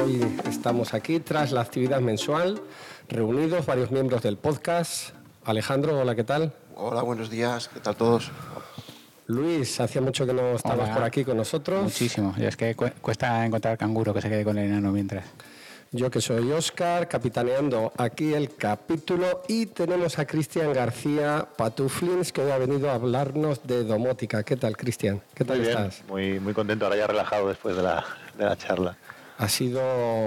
Hoy estamos aquí tras la actividad mensual, reunidos varios miembros del podcast. Alejandro, hola, ¿qué tal? Hola, buenos días, ¿qué tal todos? Luis, hacía mucho que no estabas por aquí con nosotros. Muchísimo, y es que cuesta encontrar canguro que se quede con el enano mientras. Yo que soy Oscar, capitaneando aquí el capítulo y tenemos a Cristian García Patuflins que hoy ha venido a hablarnos de domótica. ¿Qué tal, Cristian? ¿Qué tal muy estás? Muy, muy contento, ahora ya relajado después de la, de la charla. Ha sido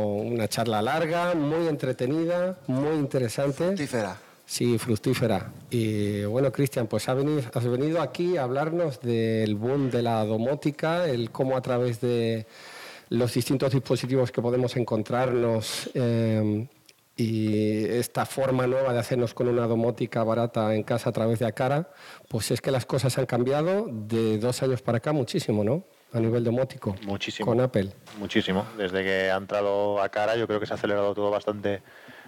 una charla larga, muy entretenida, muy interesante. Fructífera. Sí, fructífera. Y bueno, Cristian, pues has venido, has venido aquí a hablarnos del boom de la domótica, el cómo a través de los distintos dispositivos que podemos encontrarnos eh, y esta forma nueva de hacernos con una domótica barata en casa a través de Acara, pues es que las cosas han cambiado de dos años para acá muchísimo, ¿no? A nivel domótico. Muchísimo. Con Apple. Muchísimo. Desde que ha entrado Acara yo creo que se ha acelerado todo bastante,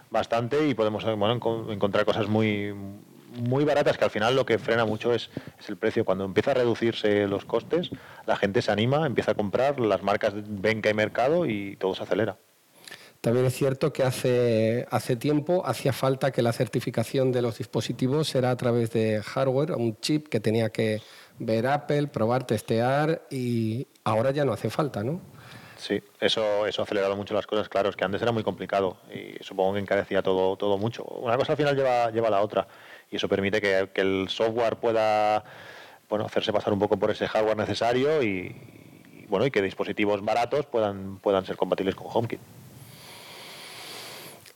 bastante y podemos bueno, encontrar cosas muy muy baratas que al final lo que frena mucho es, es, el precio. Cuando empieza a reducirse los costes, la gente se anima, empieza a comprar, las marcas ven que hay mercado y todo se acelera. También es cierto que hace, hace tiempo hacía falta que la certificación de los dispositivos era a través de hardware, un chip que tenía que ver Apple, probar, testear y ahora ya no hace falta, ¿no? Sí, eso, eso ha acelerado mucho las cosas, claro, es que antes era muy complicado y supongo que encarecía todo, todo mucho. Una cosa al final lleva, lleva a la otra y eso permite que, el software pueda bueno, hacerse pasar un poco por ese hardware necesario y, bueno, y que dispositivos baratos puedan, puedan ser compatibles con HomeKit.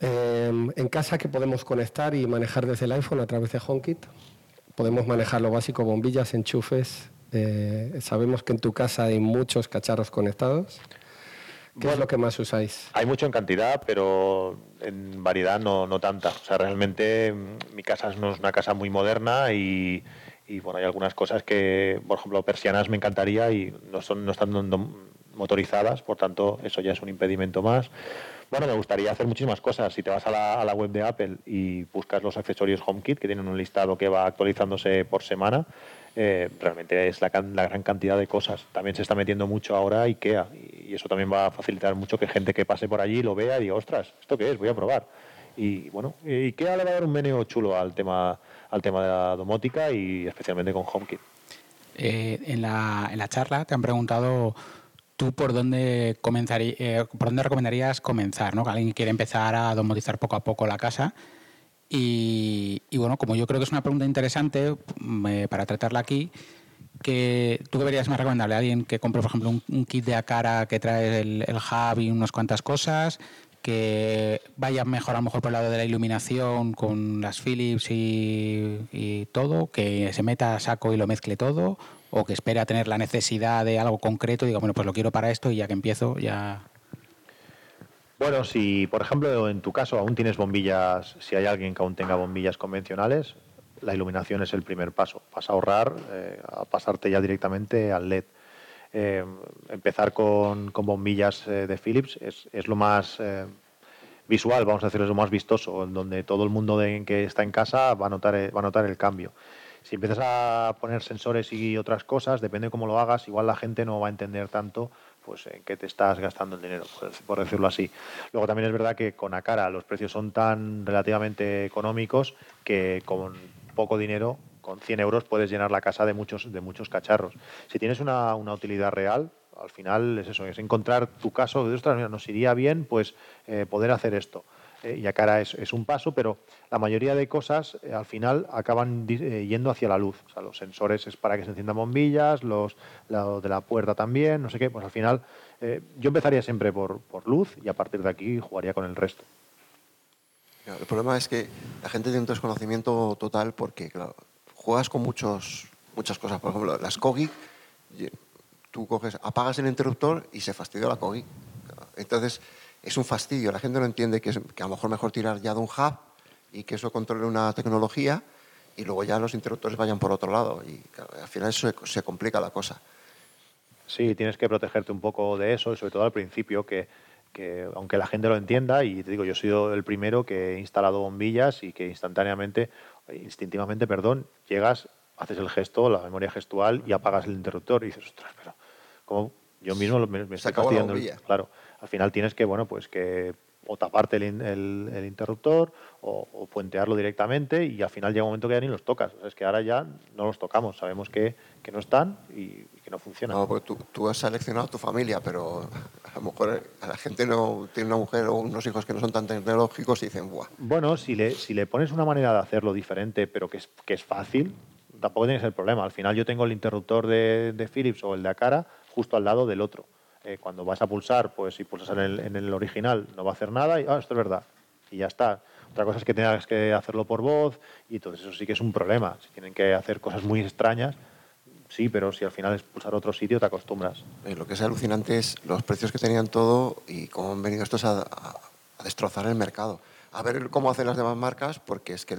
Em, en casa que podemos conectar y manejar desde el iPhone a través de HomeKit. Podemos manejar lo básico, bombillas, enchufes. Eh, sabemos que en tu casa hay muchos cacharros conectados. ¿Qué es lo que más usáis? Hay mucho en cantidad, pero en variedad no, no tanta. O sea, realmente mm, mi casa no es una casa muy moderna y, bueno, hay algunas cosas que, por ejemplo, persianas me encantaría y no, son, no están motorizadas, por tanto, eso ya es un impedimento más. Bueno, me gustaría hacer muchísimas cosas. Si te vas a la, web de Apple y buscas los accesorios HomeKit, que tienen un listado que va actualizándose por semana, eh, realmente es la, gran cantidad de cosas. También se está metiendo mucho ahora IKEA y eso también va a facilitar mucho que gente que pase por allí lo vea y diga, ostras, ¿esto qué es? Voy a probar. Y bueno, IKEA le va a dar un meneo chulo al tema, al tema de la domótica y especialmente con HomeKit. Eh, en, la, en la charla te han preguntado tú por dónde comenzaría, eh, por dónde recomendarías comenzar, ¿no? Alguien quiere empezar a domotizar poco a poco la casa y, bueno, como yo creo que es una pregunta interesante mm, para tratarla aquí, que tú deberías más recomendable alguien que compre, por ejemplo, un, kit de Acara que trae el, el, hub y unas cuantas cosas, que vaya mejor a lo mejor por el lado de la iluminación con las Philips y, y todo, que se meta a saco y lo mezcle todo, o que espere a tener la necesidad de algo concreto diga, bueno, pues lo quiero para esto y ya que empiezo ya bueno, si por ejemplo en tu caso aún tienes bombillas, si hay alguien que aún tenga bombillas convencionales, la iluminación es el primer paso. Vas a ahorrar, eh, a pasarte ya directamente al LED. Eh, empezar con, bombillas eh, de Philips es, lo más visual, vamos a decir, es lo más vistoso, en donde todo el mundo que está en casa va a notar, va a notar el cambio. Si empiezas a poner sensores y otras cosas, depende de cómo lo hagas, igual la gente no va a entender tanto pues en qué te estás gastando el dinero, por decirlo así. Luego también es verdad que con Acara los precios son tan relativamente económicos que con poco dinero, con 100 euros, puedes llenar la casa de muchos, de muchos cacharros. Si tienes una, utilidad real, al final es eso, es encontrar tu caso de, ostras, nos iría bien pues eh, poder hacer esto. Eh, y a cara es, un paso, pero la mayoría de cosas eh, al final acaban eh, yendo hacia la luz. O sea, los sensores es para que se enciendan bombillas, los de la puerta también, no sé qué. Pues al final yo empezaría siempre por, luz y a partir de aquí jugaría con el resto. El problema es que la gente tiene un desconocimiento total porque, claro, juegas con muchos, muchas cosas. Por ejemplo, las Kogi, tú coges, apagas el interruptor y se fastidia la Kogi. Entonces, es un fastidio. La gente no entiende que, es, que a lo mejor mejor tirar ya de un hub y que eso controle una tecnología y luego ya los interruptores vayan por otro lado. Y al final eso se, complica la cosa. Sí, tienes que protegerte un poco de eso y sobre todo al principio que, que, aunque la gente lo entienda, y te digo, yo he sido el primero que he instalado bombillas y que instantáneamente, instintivamente, perdón, llegas, haces el gesto, la memoria gestual y apagas el interruptor y dices, ostras, pero ¿cómo? Yo mismo me, me estoy fastidiando. Claro, al final tienes que, bueno, pues que o taparte el, el, interruptor o, puentearlo directamente y al final llega un momento que ya ni los tocas. es que ahora ya no los tocamos, sabemos que, que no están y, que no funcionan. No, porque tú, tú, has seleccionado a tu familia, pero a lo mejor a la gente no tiene una mujer o unos hijos que no son tan tecnológicos y dicen, ¡buah! Bueno, si le, si le pones una manera de hacerlo diferente, pero que es, que es fácil, tampoco tienes el problema. Al final yo tengo el interruptor de, de Philips o el de Acara justo al lado del otro. Eh, cuando vas a pulsar, pues si pulsas en el, original no va a hacer nada y ah, esto es verdad. Y ya está. Otra cosa es que tengas que hacerlo por voz y entonces eso sí que es un problema. Si tienen que hacer cosas muy extrañas, sí, pero si al final es pulsar otro sitio te acostumbras. Eh, lo que es alucinante es los precios que tenían todo y cómo han venido estos a, a, destrozar el mercado. A ver cómo hacen las demás marcas, porque es que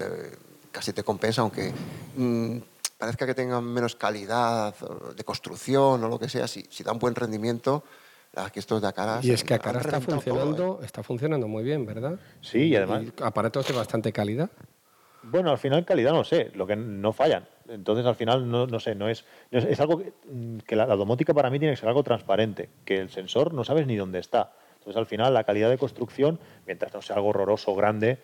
casi te compensa, aunque mm, parezca que tengan menos calidad de construcción o lo que sea, si, si dan buen rendimiento, Aquí estos de Acara. Y es que Acara está funcionando, ¿eh? está funcionando muy bien, ¿verdad? Sí, y además. aparatos de bastante calidad. Bueno, al final calidad no sé, lo que no fallan. Entonces al final no, no sé, no es, es, algo que, la, domótica para mí tiene que ser algo transparente, que el sensor no sabes ni dónde está. Entonces al final la calidad de construcción, mientras no sea algo horroroso, grande,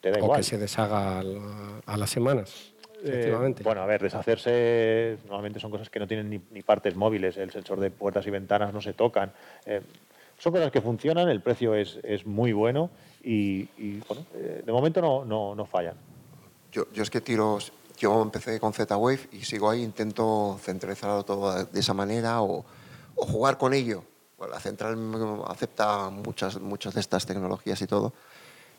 te da igual. O que se deshaga a las semanas. Eh, bueno, a ver, deshacerse normalmente son cosas que no tienen ni, partes móviles. El sensor de puertas y ventanas no se tocan. Eh, son cosas que funcionan, el precio es, es muy bueno y, bueno, eh, de momento no, no, no fallan. Yo, yo, es que tiro, yo empecé con Z-Wave y sigo ahí, intento centralizarlo todo de esa manera o, o jugar con ello. la central acepta muchas, muchas de estas tecnologías y todo.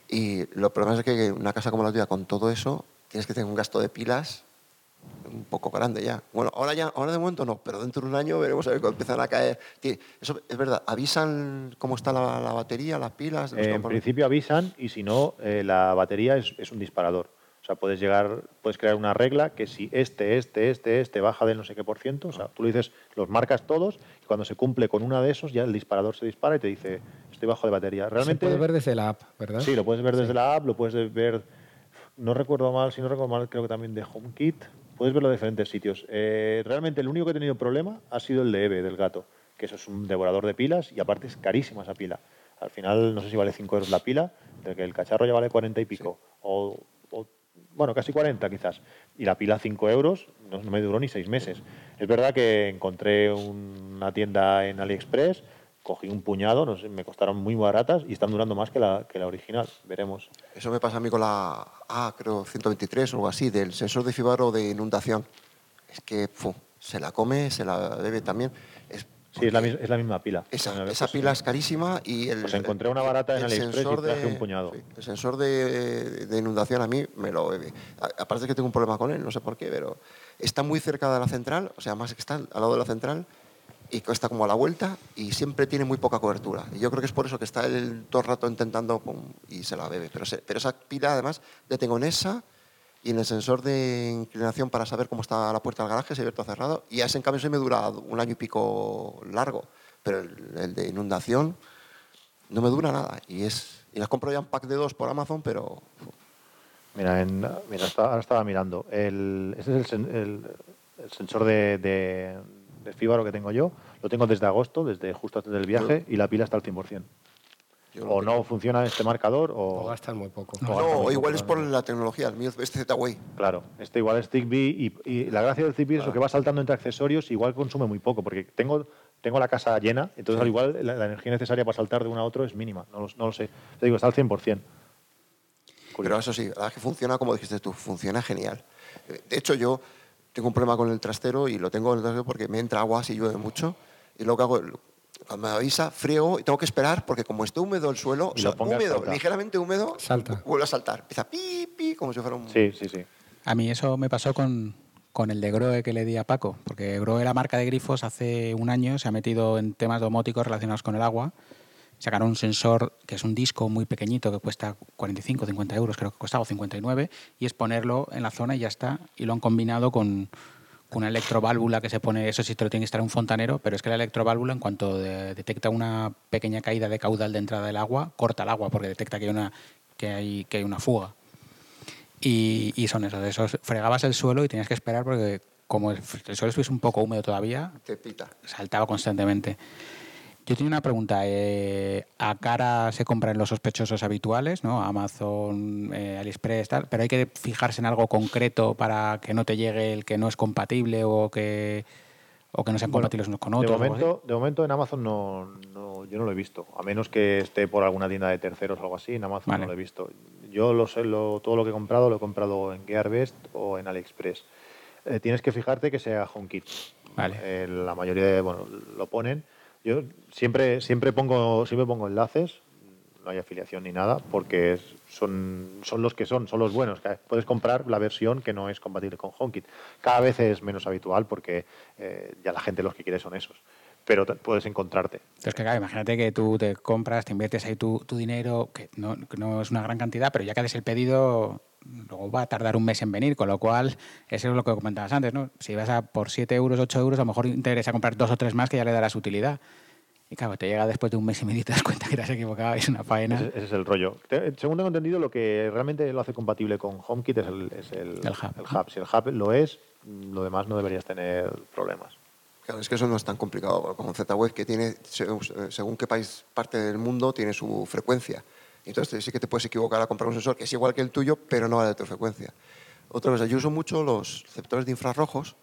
Y lo problema es que una casa como la tuya, con todo eso, tienes que tener un gasto de pilas un poco grande ya. Bueno, ahora ya, ahora de momento no, pero dentro de un año veremos a ver cuando empiezan a caer. Eso es verdad, ¿avisan cómo está la, batería, las pilas? en principio avisan y si no, eh, la batería es, es, un disparador. O sea, puedes llegar, puedes crear una regla que si este, este, este, este baja del no sé qué por ciento, o sea, tú lo dices, los marcas todos y cuando se cumple con una de esos ya el disparador se dispara y te dice, estoy bajo de batería. Realmente, se puede ver desde la app, ¿verdad? Sí, lo puedes ver desde la app, lo puedes ver no recuerdo mal, si no recuerdo mal, creo que también de HomeKit. Puedes verlo en diferentes sitios. Eh, realmente el único que he tenido problema ha sido el de Eve, del gato, que eso es un devorador de pilas y aparte es carísima esa pila. Al final no sé si vale 5 euros la pila, del que el cacharro ya vale 40 y pico. O, bueno, casi 40 quizás. Y la pila 5 euros no, no me duró ni 6 meses. Es verdad que encontré una tienda en AliExpress cogí un puñado, no sé, me costaron muy baratas y están durando más que la, que la original. Veremos. Eso me pasa a mí con la A, creo 123 o algo así, del sensor de fibaro de inundación. Es que se la come, se la bebe también. Es Sí, es la, es la, misma pila. Esa, esa pila es carísima y el. Pues encontré una barata en AliExpress y traje un puñado. el sensor de, de, inundación a mí me lo bebe. Aparte de que tengo un problema con él, no sé por qué, pero está muy cerca de la central, o sea, más que está al lado de la central y está como a la vuelta y siempre tiene muy poca cobertura. Y yo creo que es por eso que está él todo el rato intentando y se la bebe. Pero, pero esa pila además la tengo en esa y en el sensor de inclinación para saber cómo está la puerta del garaje, si abierto o cerrado. Y ese en cambio me dura un año y pico largo. Pero el, de inundación no me dura nada. Y, es, y las compro ya en pack de dos por Amazon, pero... Mira, en, mira ahora estaba mirando. El, ese es el, sensor de el fíbaro que tengo yo, lo tengo desde agosto, desde justo antes del viaje, y la pila está al 100%. O no funciona este marcador o... o gastan muy poco. No, o igual es por la tecnología, el mío es este Z-Way. Claro, este igual es Zigbee y, la gracia del Zigbee es lo que va saltando entre accesorios igual consume muy poco, porque tengo, tengo la casa llena, entonces al igual la, energía necesaria para saltar de uno a otro es mínima, no lo, no lo sé. Te digo, está al 100%. Pero eso sí, la verdad es que funciona como dijiste tú, funciona genial. De hecho, yo tengo un problema con el trastero y lo tengo en el trastero porque me entra agua si llueve mucho. Y lo que hago, cuando me avisa, friego y tengo que esperar porque como está húmedo el suelo, húmedo, ligeramente húmedo, Salta. vuelve a saltar. Empieza pi, pi, como si fuera un... Sí, sí, sí. A mí eso me pasó con, con el de Groe que le di a Paco, porque Groe, la marca de grifos, hace un año se ha metido en temas domóticos relacionados con el agua sacaron un sensor que es un disco muy pequeñito que cuesta 45, 50 euros, creo que costaba 59, y es ponerlo en la zona y ya está. Y lo han combinado con, una electroválvula que se pone, eso sí te lo tiene que estar un fontanero, pero es que la electroválvula en cuanto detecta una pequeña caída de caudal de entrada del agua, corta el agua porque detecta que hay una, que hay, que hay una fuga. Y, y son esos, esos, fregabas el suelo y tenías que esperar porque como el, suelo estuviese un poco húmedo todavía, Te pita. saltaba constantemente. Yo tengo una pregunta. Eh, a cara se compran los sospechosos habituales, ¿no? Amazon, eh, AliExpress, tal, pero hay que fijarse en algo concreto para que no te llegue el que no es compatible o que, o que no sean compatibles unos con otros. De momento, de momento en Amazon no, yo no lo he visto, a menos que esté por alguna tienda de terceros o algo así, en Amazon no lo he visto. Yo lo sé, lo, todo lo que he comprado lo he comprado en GearBest o en AliExpress. Eh, tienes que fijarte que sea HomeKit. Vale. la mayoría de, bueno, lo ponen yo siempre, siempre, pongo, siempre pongo enlaces, no hay afiliación ni nada, porque son, son los que son, son los buenos. Puedes comprar la versión que no es compatible con HomeKit. Cada vez es menos habitual porque eh, ya la gente los que quiere son esos pero puedes encontrarte. Entonces, que claro, imagínate que tú te compras, te inviertes ahí tu, tu dinero, que no, no, es una gran cantidad, pero ya que haces el pedido, luego va a tardar un mes en venir, con lo cual, eso es lo que comentabas antes, ¿no? Si vas a por 7 euros, 8 euros, a lo mejor te interesa comprar dos o tres más que ya le darás utilidad. Y claro, te llega después de un mes y medio y te das cuenta que te has equivocado, es una faena. Ese, es el rollo. Según tengo entendido, lo que realmente lo hace compatible con HomeKit es el, es el, el, hub. el hub. Si el hub lo es, lo demás no deberías tener problemas. Claro, es que eso no es tan complicado. Con Z-Web, que tiene, según qué país, parte del mundo, tiene su frecuencia. Entonces sí que te puedes equivocar a comprar un sensor que es igual que el tuyo, pero no de tu frecuencia. Otra cosa, yo uso mucho los receptores de infrarrojos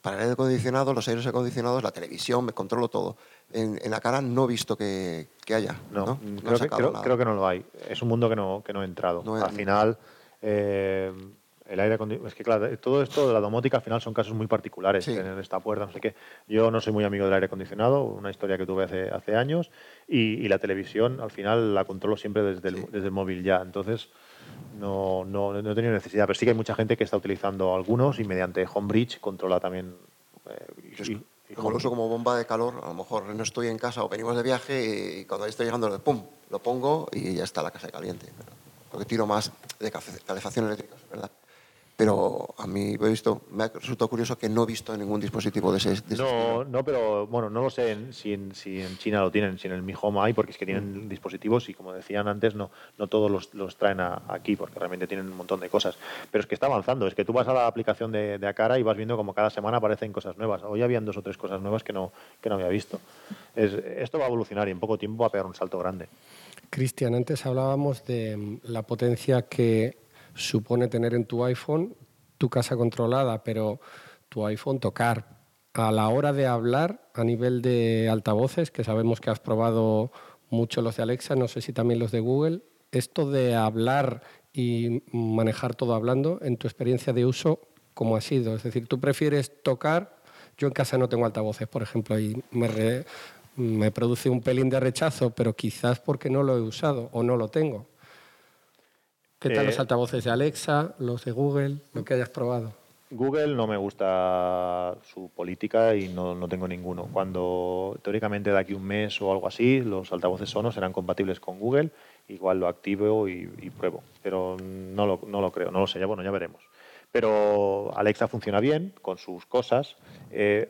para el aire acondicionado, los aires acondicionados, la televisión, me controlo todo. En, la cara no he visto que, haya. No, creo, que, creo, que, no lo hay. Es un mundo que no, que no he entrado. al final, eh, el aire acondicionado. Es que, claro, todo esto de la domótica al final son casos muy particulares. Tener esta puerta, no sé qué. Yo no soy muy amigo del aire acondicionado, una historia que tuve hace, hace años. Y, la televisión, al final, la controlo siempre desde el, desde el móvil ya. Entonces, no, no, no he tenido necesidad. Pero sí que hay mucha gente que está utilizando algunos y mediante Homebridge controla también. Eh, como lo uso como bomba de calor, a lo mejor no estoy en casa o venimos de viaje y cuando estoy llegando, pum, lo pongo y ya está la casa caliente. Porque tiro más de calefacción eléctrica, ¿verdad? Pero a mí he visto, me ha resultado curioso que no he visto ningún dispositivo de ese, no, No, pero bueno, no lo sé si en, si en China lo tienen, si en el Mi Home hay, porque es que tienen mm. dispositivos y como decían antes, no, no todos los, los traen aquí, porque realmente tienen un montón de cosas. Pero es que está avanzando, es que tú vas a la aplicación de, de Acara y vas viendo como cada semana aparecen cosas nuevas. Hoy habían dos o tres cosas nuevas que no, que no había visto. Es, esto va a evolucionar y en poco tiempo va a pegar un salto grande. Cristian, antes hablábamos de la potencia que supone tener en tu iPhone tu casa controlada, pero tu iPhone tocar. A la hora de hablar, a nivel de altavoces, que sabemos que has probado mucho los de Alexa, no sé si también los de Google, esto de hablar y manejar todo hablando, en tu experiencia de uso, ¿cómo ha sido? Es decir, ¿tú prefieres tocar? Yo en casa no tengo altavoces, por ejemplo, y me, me produce un pelín de rechazo, pero quizás porque no lo he usado o no lo tengo. ¿Qué tal los eh, altavoces de Alexa, los de Google, lo que hayas probado? Google no me gusta su política y no, no, tengo ninguno. Cuando teóricamente de aquí un mes o algo así los altavoces Sonos serán compatibles con Google, igual lo activo y, pruebo. Pero no lo, no lo, creo, no lo sé, ya, bueno, ya veremos. Pero Alexa funciona bien con sus cosas. Eh,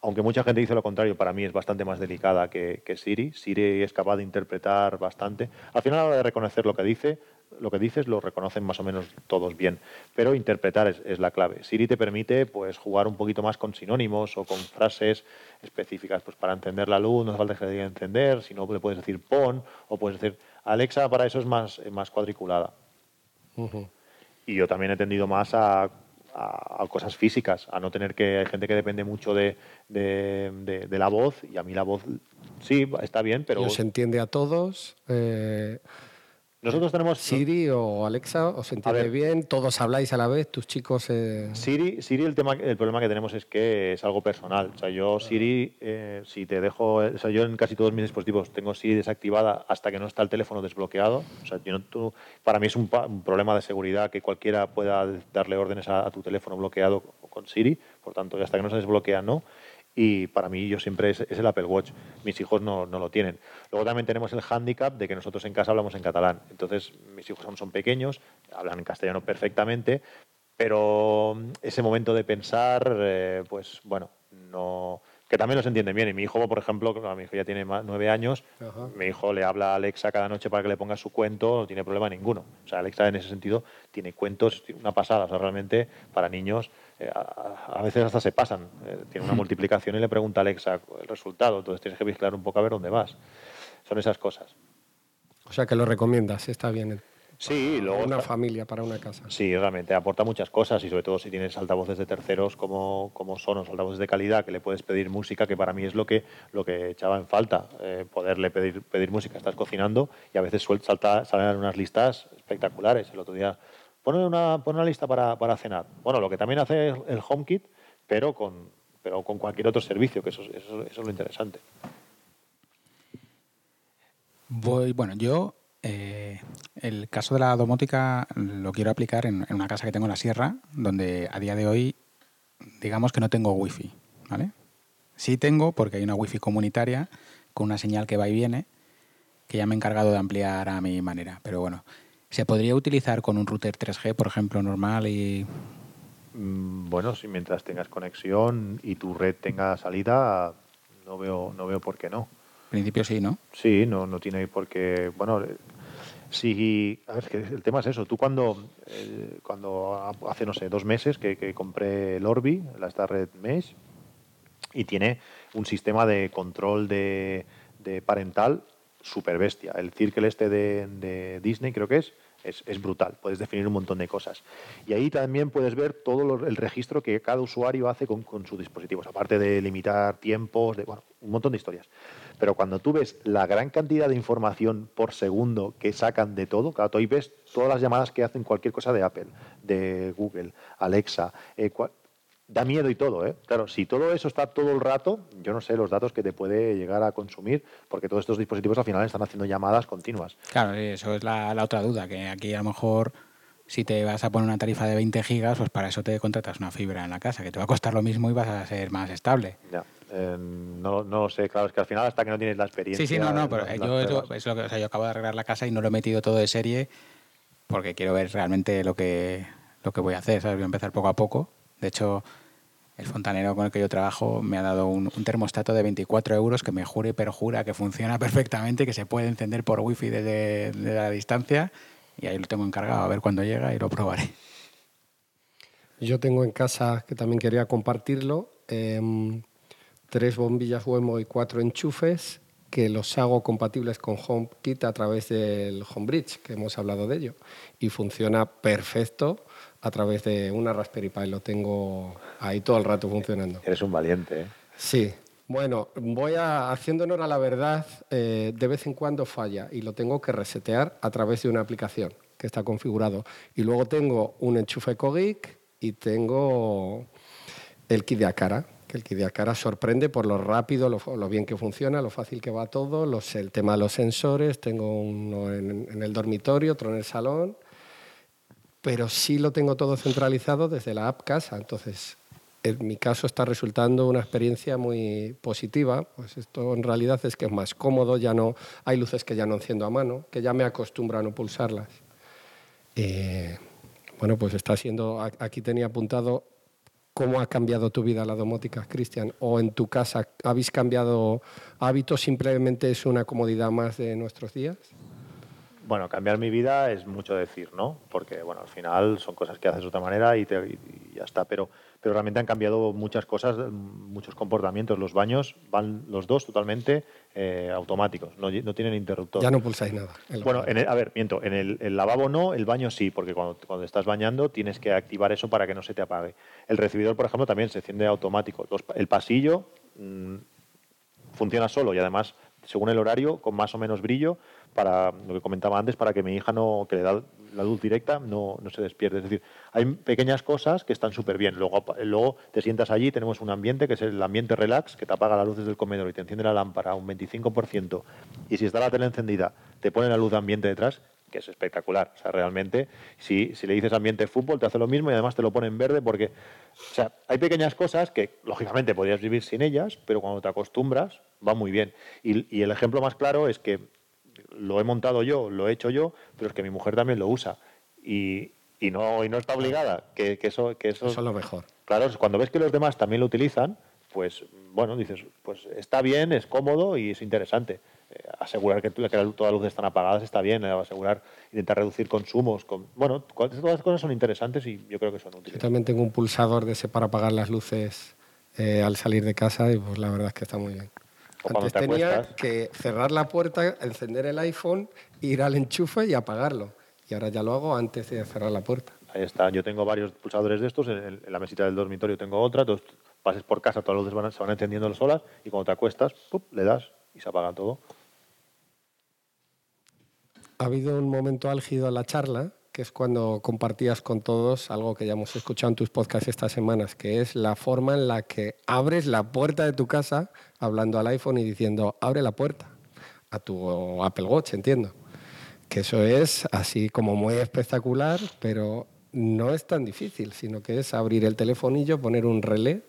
aunque mucha gente dice lo contrario, para mí es bastante más delicada que, que, Siri. Siri es capaz de interpretar bastante. Al final, a la hora de reconocer lo que dice, lo que dices lo reconocen más o menos todos bien, pero interpretar es, la clave. Siri te permite pues jugar un poquito más con sinónimos o con frases específicas, pues para entender la luz no hace falta que se diga entender, sino le puedes decir pon o puedes decir Alexa para eso es más, más cuadriculada. Y yo también he tendido más a, cosas físicas, a no tener que hay gente que depende mucho de, de, la voz y a mí la voz sí está bien, pero se entiende a todos. Eh, nosotros tenemos... Siri o Alexa, ¿os entiende bien? ¿Todos habláis a la vez? ¿Tus chicos...? Eh... Siri, Siri el, tema, el problema que tenemos es que es algo personal. O sea, yo Siri, eh, si te dejo... O sea, yo en casi todos mis dispositivos tengo Siri desactivada hasta que no está el teléfono desbloqueado. O sea, yo tú, para mí es un, problema de seguridad que cualquiera pueda darle órdenes a, a tu teléfono bloqueado con Siri. Por tanto, hasta que no se desbloquea, no y para mí yo siempre es, el Apple Watch. Mis hijos no, no, lo tienen. Luego también tenemos el hándicap de que nosotros en casa hablamos en catalán. Entonces mis hijos son, son pequeños, hablan en castellano perfectamente, pero ese momento de pensar, eh, pues bueno, no, que también los entienden bien. Y mi hijo, por ejemplo, mi hijo ya tiene nueve años, mi hijo le habla a Alexa cada noche para que le ponga su cuento, no tiene problema ninguno. O sea, Alexa en ese sentido tiene cuentos, una pasada. O sea, realmente para niños eh, a, veces hasta se pasan. Eh, tiene una multiplicación y le pregunta a Alexa el resultado. Entonces tienes que vigilar un poco a ver dónde vas. Son esas cosas. O sea, que lo recomiendas, está bien. Sí, luego una familia para una casa. Sí, realmente aporta muchas cosas y sobre todo si tienes altavoces de terceros como, como Sonos, altavoces de calidad que le puedes pedir música, que para mí es lo que lo que echaba en falta, eh, poderle pedir pedir música. Estás cocinando y a veces suelta, salta, salen unas listas espectaculares. El otro día pone una pone una lista para, para cenar. Bueno, lo que también hace el HomeKit, pero con pero con cualquier otro servicio, que eso, eso, eso es lo interesante. Voy, bueno, yo eh, el caso de la domótica lo quiero aplicar en, una casa que tengo en la sierra, donde a día de hoy, digamos que no tengo wifi, ¿vale? Sí tengo, porque hay una wifi comunitaria con una señal que va y viene, que ya me he encargado de ampliar a mi manera. Pero bueno, ¿se podría utilizar con un router 3G, por ejemplo, normal y mm, bueno, si mientras tengas conexión y tu red tenga salida, no veo, no veo por qué no. En principio sí, ¿no? Sí, no, no tiene por qué. Bueno, Sí, a ver, que el tema es eso. Tú cuando, eh, cuando hace, no sé, dos meses que, compré el Orbi, la esta red Mesh, y tiene un sistema de control de, parental super bestia. El Circle este de, Disney creo que es, es, brutal. Puedes definir un montón de cosas. Y ahí también puedes ver todo el registro que cada usuario hace con, con sus dispositivos, aparte de limitar tiempos, de, un montón de historias. Pero cuando tú ves la gran cantidad de información por segundo que sacan de todo, claro, tú ahí ves todas las llamadas que hacen cualquier cosa de Apple, de Google, Alexa, eh, da miedo y todo, ¿eh? Claro, si todo eso está todo el rato, yo no sé los datos que te puede llegar a consumir, porque todos estos dispositivos al final están haciendo llamadas continuas. Claro, eso es la, la otra duda, que aquí a lo mejor si te vas a poner una tarifa de 20 gigas, pues para eso te contratas una fibra en la casa, que te va a costar lo mismo y vas a ser más estable. Ya. Eh, no, no lo sé, claro, es que al final hasta que no tienes la experiencia. Sí, sí, no, no, pero yo, es lo que, o sea, yo acabo de arreglar la casa y no lo he metido todo de serie porque quiero ver realmente lo que, lo que voy a hacer, ¿sabes? Voy a empezar poco a poco. De hecho, el fontanero con el que yo trabajo me ha dado un, termostato de 24 euros que me jura y perjura que funciona perfectamente, que se puede encender por wifi desde, desde la distancia y ahí lo tengo encargado a ver cuándo llega y lo probaré. Yo tengo en casa, que también quería compartirlo, em, tres bombillas Wemo y cuatro enchufes que los hago compatibles con HomeKit a través del HomeBridge, que hemos hablado de ello. Y funciona perfecto a través de una Raspberry Pi. Lo tengo ahí todo el rato funcionando. Eres un valiente, ¿eh? Sí. Bueno, voy a, haciendo honor a la verdad, eh, de vez en cuando falla y lo tengo que resetear a través de una aplicación que está configurado. Y luego tengo un enchufe Cogeek y tengo el kit de Acara, el kit de cara sorprende por lo rápido, lo, bien que funciona, lo fácil que va todo, los, el tema de los sensores, tengo uno en, el dormitorio, otro en el salón, pero sí lo tengo todo centralizado desde la app casa, entonces en mi caso está resultando una experiencia muy positiva, pues esto en realidad es que es más cómodo, ya no hay luces que ya no enciendo a mano, que ya me acostumbro a no pulsarlas. Eh, bueno, pues está siendo, aquí tenía apuntado ¿Cómo ha cambiado tu vida la domótica, Cristian? ¿O en tu casa habéis cambiado hábitos? ¿Simplemente es una comodidad más de nuestros días? Bueno, cambiar mi vida es mucho decir, ¿no? Porque, bueno, al final son cosas que haces de otra manera y, ya está. Pero, pero realmente han cambiado muchas cosas, muchos comportamientos. Los baños van los dos totalmente eh, automáticos, no, tienen interruptor. Ya no pulsáis nada. Bueno, a ver, miento, en el, lavabo no, el baño sí, porque cuando, cuando estás bañando tienes que activar eso para que no se te apague. El recibidor, por ejemplo, también se enciende automático. el pasillo mm, funciona solo y además, según el horario, con más o menos brillo, para lo que comentaba antes, para que mi hija no, que le da la luz directa, no, no se despierte. Es decir, hay pequeñas cosas que están súper bien. Luego, luego te sientas allí, tenemos un ambiente que es el ambiente relax, que te apaga las luces del comedor y te enciende la lámpara un 25%. Y si está la tele encendida, te pone la luz de ambiente detrás, que es espectacular. O sea, realmente, si, si le dices ambiente fútbol, te hace lo mismo y además te lo pone en verde porque, o sea, hay pequeñas cosas que, lógicamente, podrías vivir sin ellas, pero cuando te acostumbras, va muy bien. Y, y el ejemplo más claro es que lo he montado yo, lo he hecho yo, pero es que mi mujer también lo usa. Y, y no, y no está obligada. Que, que eso, que eso, eso es lo mejor. Claro, cuando ves que los demás también lo utilizan, pues bueno, dices, pues está bien, es cómodo y es interesante. Eh, asegurar que, que todas las luces están apagadas está bien, eh, asegurar, intentar reducir consumos. Con, bueno, todas las cosas son interesantes y yo creo que son útiles. Yo también tengo un pulsador de ese para apagar las luces eh, al salir de casa y pues la verdad es que está muy bien. Antes te tenía que cerrar la puerta, encender el iPhone, ir al enchufe y apagarlo. Y ahora ya lo hago antes de cerrar la puerta. Ahí está. Yo tengo varios pulsadores de estos. En, la mesita del dormitorio tengo otra. Entonces, pases por casa, todas las luces van, se van encendiendo solas y cuando te acuestas, ¡pup! le das y se apaga todo. Ha habido un momento álgido en la charla, que es cuando compartías con todos algo que ya hemos escuchado en tus podcasts estas semanas, que es la forma en la que abres la puerta de tu casa hablando al iPhone y diciendo, abre la puerta, a tu Apple Watch, entiendo. Que eso es así como muy espectacular, pero no es tan difícil, sino que es abrir el telefonillo, poner un relé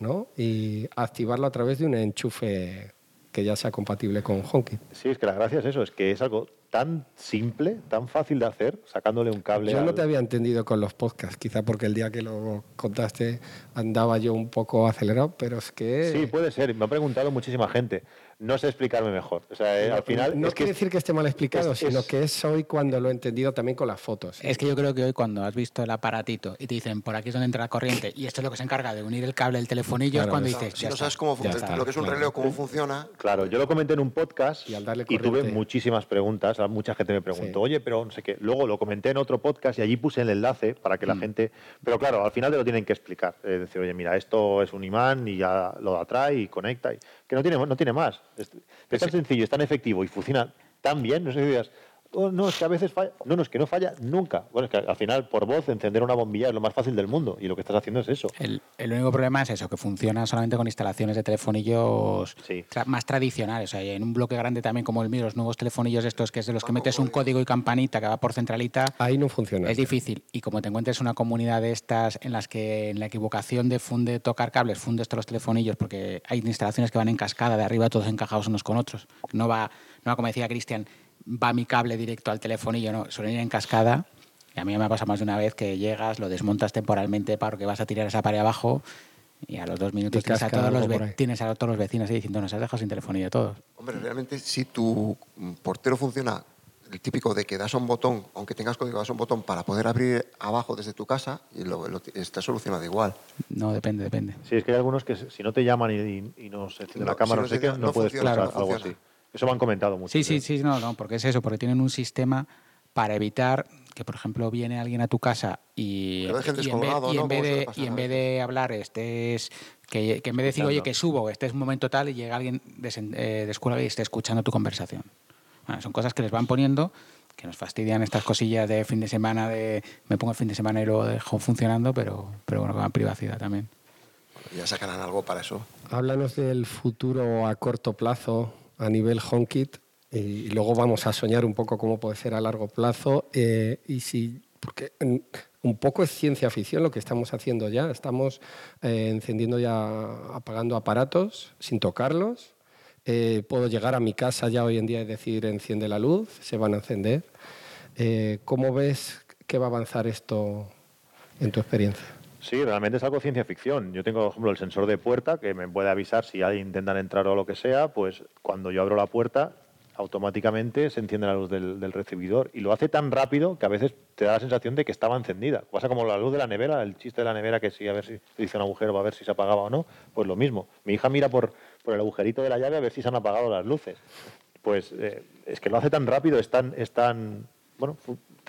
¿no? y activarlo a través de un enchufe que ya sea compatible con HomeKit. Sí, es que la gracia es eso, es que es algo tan simple, tan fácil de hacer, sacándole un cable. Yo no te había entendido con los podcasts, quizá porque el día que lo contaste andaba yo un poco acelerado, pero es que... Sí, puede ser. Me ha preguntado muchísima gente. No sé explicarme mejor. O sea, eh, no, al final. no es que quiere es- decir que esté mal explicado, es- sino es- que es hoy cuando lo he entendido también con las fotos. Es que yo creo que hoy cuando has visto el aparatito y te dicen por aquí es donde entra la corriente y esto es lo que se encarga de unir el cable del telefonillo, Claro, es cuando dices, Si ya no sabes cómo funciona, está, lo que es un claro. reloj, cómo funciona, Claro, yo lo comenté en un podcast Y al darle tuve corriente- muchísimas preguntas. Mucha gente me preguntó, Sí. oye, pero no sé qué. Luego lo comenté en otro podcast y allí puse el enlace para que la gente. Pero claro, al final te lo tienen que explicar. Es decir, oye, mira, esto es un imán y ya lo atrae y conecta. y- que no tiene, no tiene más. Es, es tan sencillo, es tan efectivo y funciona tan bien. No sé si "Oh, no, es que a veces falla. No, no, es que no falla nunca. Bueno, es que al final, por voz, encender una bombilla es lo más fácil del mundo y lo que estás haciendo es eso. El, el único problema es eso, que funciona solamente con instalaciones de telefonillos Sí. tra- más tradicionales. O sea, en un bloque grande también como el mío, los nuevos telefonillos estos que es de los que metes un código y campanita que va por centralita, Ahí no funciona. es difícil. Y como te encuentres una comunidad de estas en las que en la equivocación de funde tocar cables, fundes todos los telefonillos, porque hay instalaciones que van en cascada, de arriba todos encajados unos con otros. No va, no va como decía Cristian, va mi cable directo al telefonillo, no, suelen ir en cascada. Y a mí me ha pasado más de una vez que llegas, lo desmontas temporalmente para que vas a tirar esa pared abajo y a los dos minutos Y tienes a, todos los, tienes a todos los vecinos ahí diciendo, nos has dejado sin telefonillo todos. hombre, realmente si tu portero funciona, el típico de que das a un botón, aunque tengas código, das a un botón para poder abrir abajo desde tu casa, y lo, lo- está solucionado igual. No, depende, depende. Sí, es que hay algunos que si no te llaman y, y- y no se enciende No, la cámara, si no, no sé qué, no, no puedes funciona, algo funciona. así. Eso me han comentado mucho. Sí, sí, sí, no, no, porque es eso, porque tienen un sistema para evitar que, por ejemplo, viene alguien a tu casa y, Que lo dejen y en vez, descolgado, y en ¿no? vez de, y en vez de hablar estés que, que en vez de decir, oye, que subo, estés un momento tal y llega alguien desen- eh, descuelga y esté escuchando tu conversación. Bueno, son cosas que les van poniendo que nos fastidian estas cosillas de fin de semana, de me pongo el fin de semana y lo dejo funcionando, pero, pero bueno, con privacidad también. Ya sacarán algo para eso. Háblanos del futuro a corto plazo a nivel HomeKit y luego vamos a soñar un poco cómo puede ser a largo plazo eh, y si porque un poco es ciencia ficción lo que estamos haciendo ya. Estamos eh, encendiendo ya apagando aparatos sin tocarlos. Eh, puedo llegar a mi casa ya hoy en día y decir enciende la luz se van a encender Eh, ¿cómo ves que va a avanzar esto en tu experiencia? Sí, realmente es algo ciencia ficción. Yo tengo, por ejemplo, el sensor de puerta que me puede avisar si alguien intentan entrar o lo que sea, pues cuando yo abro la puerta automáticamente se enciende la luz del, del recibidor y lo hace tan rápido que a veces te da la sensación de que estaba encendida. Pasa como la luz de la nevera, el chiste de la nevera que si a ver si hizo un agujero, a ver si se apagaba o no, pues lo mismo. Mi hija mira por, por el agujerito de la llave a ver si se han apagado las luces. Pues eh, es que lo hace tan rápido, es tan, es tan bueno,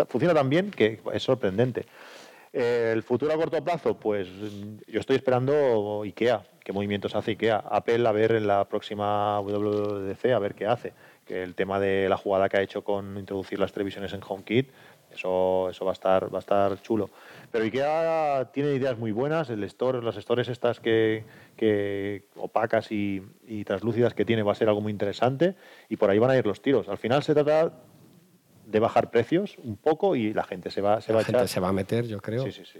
funciona tan bien que es sorprendente. El futuro a corto plazo, pues yo estoy esperando IKEA, qué movimientos hace IKEA. Apple a ver en la próxima WWDC a ver qué hace. Que el tema de la jugada que ha hecho con introducir las televisiones en HomeKit, eso, eso va a estar, va a estar chulo. Pero IKEA tiene ideas muy buenas, el store, las stores estas que, que opacas y, y translúcidas que tiene va a ser algo muy interesante y por ahí van a ir los tiros. Al final se trata de bajar precios un poco y la gente se va, se va La a gente echar. se va a meter, yo creo. Sí, sí, sí.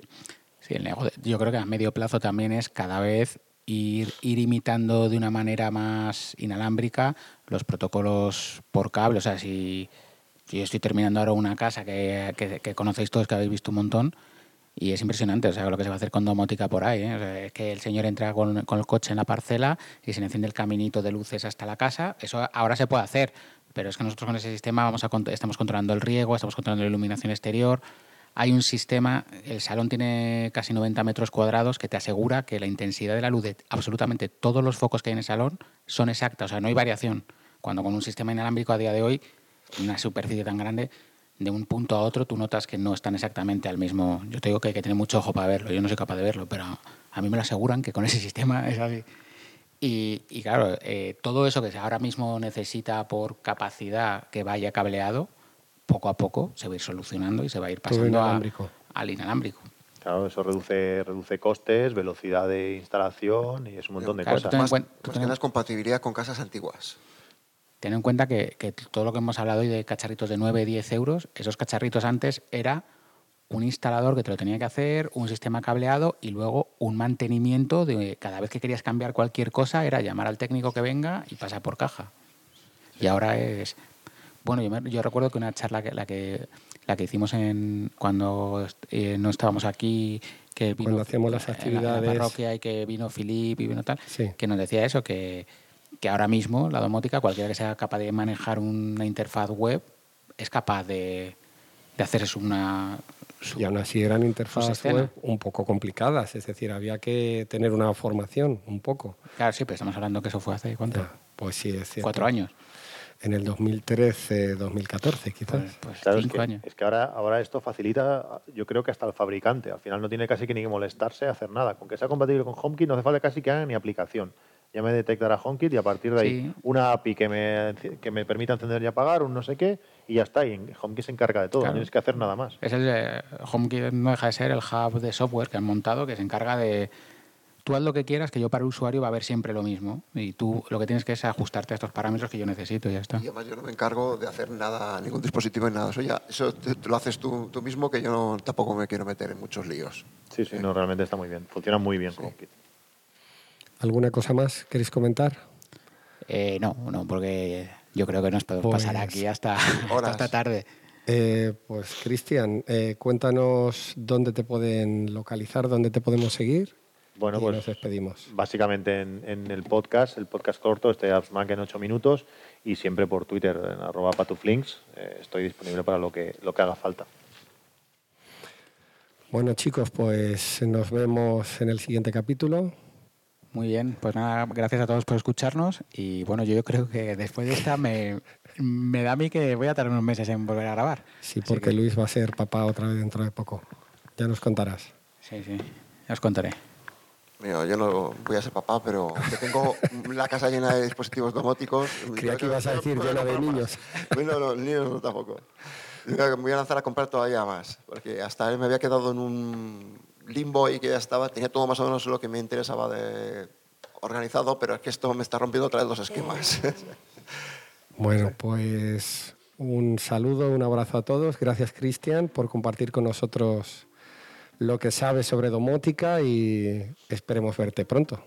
Sí, el negocio, yo creo que a medio plazo también es cada vez ir, ir imitando de una manera más inalámbrica los protocolos por cable. O sea, si, si yo estoy terminando ahora una casa que, que- que conocéis todos, que habéis visto un montón, Y es impresionante, o sea, lo que se va a hacer con domótica por ahí. ¿eh? O sea, es que el señor entra con, con el coche en la parcela y se le enciende el caminito de luces hasta la casa. Eso ahora se puede hacer, pero es que nosotros con ese sistema vamos a, estamos controlando el riego, estamos controlando la iluminación exterior. Hay un sistema, el salón tiene casi 90 metros cuadrados que te asegura que la intensidad de la luz de absolutamente todos los focos que hay en el salón son exactas, o sea, no hay variación. Cuando con un sistema inalámbrico a día de hoy, una superficie tan grande, de un punto a otro tú notas que no están exactamente al mismo. Yo te digo que hay que tener mucho ojo para verlo, yo no soy capaz de verlo, pero a mí me lo aseguran que con ese sistema es así. Y, y claro, eh, todo eso que se ahora mismo necesita por capacidad que vaya cableado, poco a poco se va a ir solucionando y se va a ir pasando a- al inalámbrico. Claro, eso reduce, reduce costes, velocidad de instalación y es un montón de Claro, cosas. Ten en Más, cuen- más ten compatibilidad con casas antiguas. Ten en cuenta que, que todo lo que hemos hablado hoy de cacharritos de 9, 10 euros, esos cacharritos antes era un instalador que te lo tenía que hacer, un sistema cableado y luego un mantenimiento de cada vez que querías cambiar cualquier cosa era llamar al técnico que venga y pasar por caja. Y ahora es... Bueno, yo, me- yo recuerdo que una charla que la que la que hicimos en cuando eh, no estábamos aquí que vino Cuando hacíamos las en actividades. la parroquia y que vino Filip y vino tal Sí. que nos decía eso, que, que ahora mismo la domótica, cualquiera que sea capaz de manejar una interfaz web, es capaz de, de hacer eso una... su- Y aún así eran interfaces escena. web un poco complicadas, es decir, había que tener una formación un poco. Claro, sí, pero estamos hablando que eso fue hace, ¿cuánto? Ya, Pues sí, es cierto. Cuatro años. En el 2013, 2014 quizás. Pues, pues Claro, es cinco que, años. es que ahora, ahora esto facilita, yo creo que hasta el fabricante. Al final no tiene casi que ni que molestarse a hacer nada. Con que sea compatible con HomeKit no hace falta casi que hagan ni aplicación. Ya me detectará HomeKit y a partir de ahí Sí. una API que me, que me permita encender y apagar, un no sé qué, y ya está. Y HomeKit se encarga de todo, Claro. no tienes que hacer nada más. Es el eh, HomeKit no deja de ser el hub de software que han montado que se encarga de tú haz lo que quieras que yo para el usuario va a ver siempre lo mismo y tú lo que tienes que es ajustarte a estos parámetros que yo necesito y ya está. Y además yo no me encargo de hacer nada, ningún dispositivo en nada. Eso ya eso te- te lo haces tú, tú mismo, que yo no- tampoco me quiero meter en muchos líos. Sí, sí, no, realmente está muy bien. Funciona muy bien HomeKit. ¿Alguna cosa más queréis comentar? Eh, no, no, porque yo creo que nos podemos Pues, pasar aquí hasta, hasta horas. esta tarde. Eh, pues Cristian, eh, cuéntanos dónde te pueden localizar, dónde te podemos seguir. Bueno, y pues nos despedimos. básicamente en, en el podcast, el podcast corto, este AppsMac en 8 minutos y siempre por Twitter, en arroba patuflinks. eh, estoy disponible para lo que, lo que haga falta. Bueno chicos, pues nos vemos en el siguiente capítulo. Muy bien, pues nada, gracias a todos por escucharnos y bueno, yo creo que después de esta me, me da a mí que voy a tardar unos meses en volver a grabar. Sí, Así porque que- Luis va a ser papá otra vez dentro de poco. Ya nos contarás. Sí, sí, ya os contaré. Mira, yo no voy a ser papá, pero que tengo la casa llena de dispositivos domóticos. Creía que ibas a decir llena de niños. Bueno, no, niños no tampoco. Me voy a lanzar a comprar todavía más, porque hasta él me había quedado en un limbo y que ya estaba, tenía todo más o menos lo que me interesaba de organizado, pero es que esto me está rompiendo otra vez los esquemas. Bueno, pues un saludo, un abrazo a todos. Gracias Cristian por compartir con nosotros lo que sabes sobre domótica y esperemos verte pronto.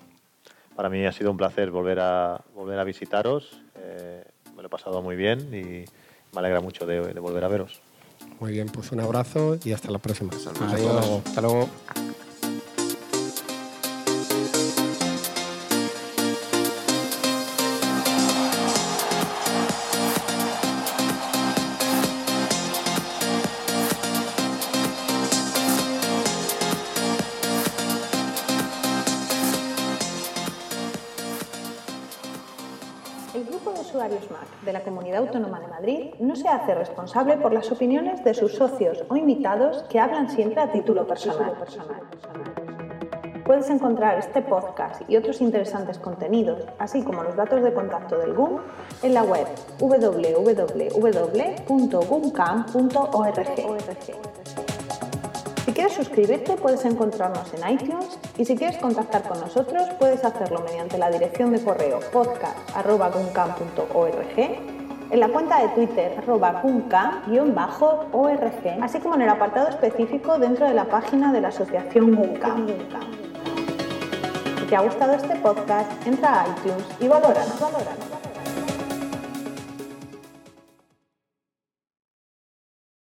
Para mí ha sido un placer volver a, volver a visitaros. eh, me lo he pasado muy bien y me alegra mucho de, de volver a veros. Muy bien, pues un abrazo y hasta la próxima. Saludos. Adiós, hasta luego. Usuarios Mac de la Comunidad Autónoma de Madrid no se hace responsable por las opiniones de sus socios o invitados que hablan siempre a título personal. Puedes encontrar este podcast y otros interesantes contenidos, así como los datos de contacto del GUM, en la web www.gumcam.org. Si quieres suscribirte puedes encontrarnos en iTunes y si quieres contactar con nosotros puedes hacerlo mediante la dirección de correo podcast.guncam.org, en la cuenta de Twitter arroba guncam-org, así como en el apartado específico dentro de la página de la asociación Guncam. Si te ha gustado este podcast, entra a iTunes y valóranos, valóranos.